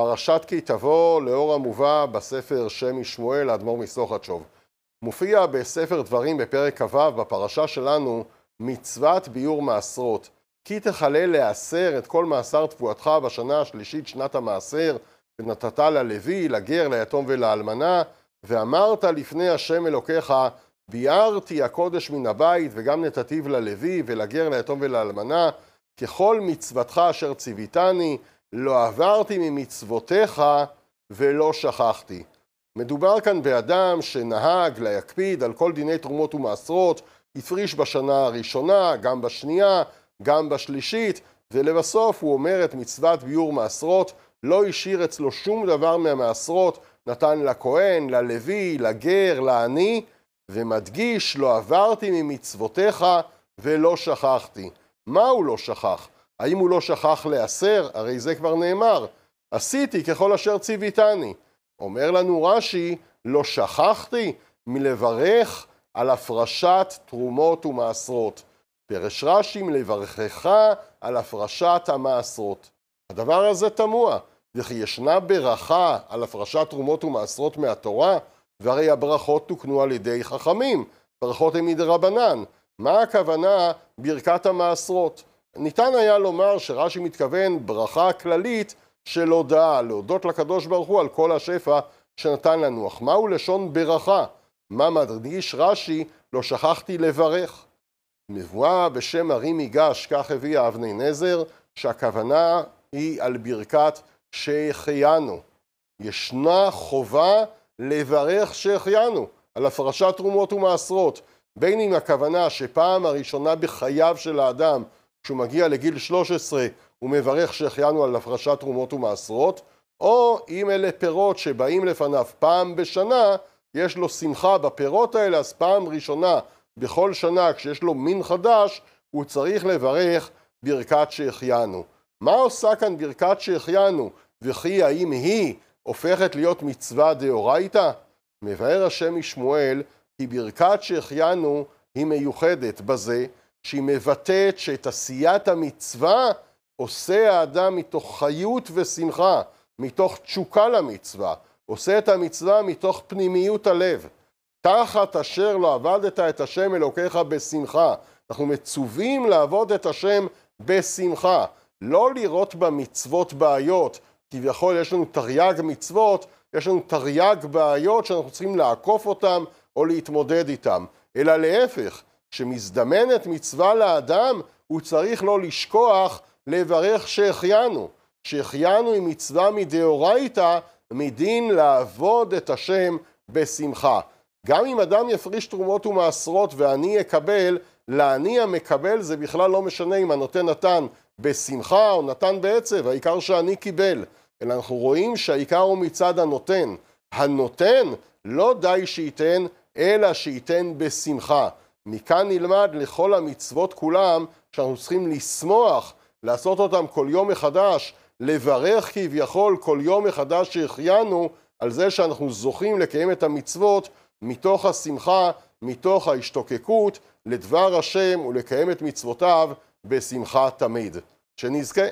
פרשת כי תבוא לאור המובא בספר שם משמואל האדמו"ר מסוכתשוב. מופיע בספר דברים בפרק כ"ו בפרשה שלנו מצוות ביור מעשרות. כי תכלה לעשר את כל מעשר תבואתך בשנה השלישית שנת המעשר ונתת ללוי, לגר, ליתום ולאלמנה ואמרת לפני השם אלוקיך ביארתי הקודש מן הבית וגם נתתיו ללוי ולגר ליתום ולאלמנה ככל מצוותך אשר ציוויתני לא עברתי ממצוותיך ולא שכחתי. מדובר כאן באדם שנהג להקפיד על כל דיני תרומות ומעשרות, הפריש בשנה הראשונה, גם בשנייה, גם בשלישית, ולבסוף הוא אומר את מצוות ביור מעשרות, לא השאיר אצלו שום דבר מהמעשרות, נתן לכהן, ללוי, לגר, לעני, ומדגיש, לא עברתי ממצוותיך ולא שכחתי. מה הוא לא שכח? האם הוא לא שכח לעשר? הרי זה כבר נאמר. עשיתי ככל אשר ציוויתני. אומר לנו רש"י, לא שכחתי מלברך על הפרשת תרומות ומעשרות. פרש רש"י מלברכך על הפרשת המעשרות. הדבר הזה תמוה, וכי ישנה ברכה על הפרשת תרומות ומעשרות מהתורה, והרי הברכות תוקנו על ידי חכמים, ברכות הן מדרבנן. מה הכוונה ברכת המעשרות? ניתן היה לומר שרש"י מתכוון ברכה כללית של הודאה, להודות לקדוש ברוך הוא על כל השפע שנתן לנו. אך מהו לשון ברכה? מה מדגיש רש"י? לא שכחתי לברך. נבואה בשם הרים ייגש, כך הביאה אבני נזר, שהכוונה היא על ברכת שהחיינו. ישנה חובה לברך שהחיינו על הפרשת תרומות ומעשרות. בין אם הכוונה שפעם הראשונה בחייו של האדם, כשהוא מגיע לגיל 13, הוא מברך שהחיינו על הפרשת תרומות ומעשרות, או אם אלה פירות שבאים לפניו פעם בשנה, יש לו שמחה בפירות האלה, אז פעם ראשונה בכל שנה כשיש לו מין חדש, הוא צריך לברך ברכת שהחיינו. מה עושה כאן ברכת שהחיינו? וכי האם היא הופכת להיות מצווה דאורייתא? מבאר השם משמואל כי ברכת שהחיינו היא מיוחדת בזה שהיא מבטאת שאת עשיית המצווה עושה האדם מתוך חיות ושמחה, מתוך תשוקה למצווה, עושה את המצווה מתוך פנימיות הלב. תחת אשר לא עבדת את השם אלוקיך בשמחה. אנחנו מצווים לעבוד את השם בשמחה. לא לראות במצוות בעיות, כביכול יש לנו תרי"ג מצוות, יש לנו תרי"ג בעיות שאנחנו צריכים לעקוף אותן או להתמודד איתן, אלא להפך, כשמזדמנת מצווה לאדם, הוא צריך לא לשכוח לברך שהחיינו. שהחיינו היא מצווה מדאורייתא, מדין לעבוד את השם בשמחה. גם אם אדם יפריש תרומות ומעשרות ואני אקבל, לעני המקבל זה בכלל לא משנה אם הנותן נתן בשמחה או נתן בעצב, העיקר שאני קיבל. אלא אנחנו רואים שהעיקר הוא מצד הנותן. הנותן לא די שייתן, אלא שייתן בשמחה. מכאן נלמד לכל המצוות כולם שאנחנו צריכים לשמוח, לעשות אותם כל יום מחדש, לברך כביכול כל יום מחדש שהחיינו על זה שאנחנו זוכים לקיים את המצוות מתוך השמחה, מתוך ההשתוקקות לדבר השם ולקיים את מצוותיו בשמחה תמיד. שנזכה.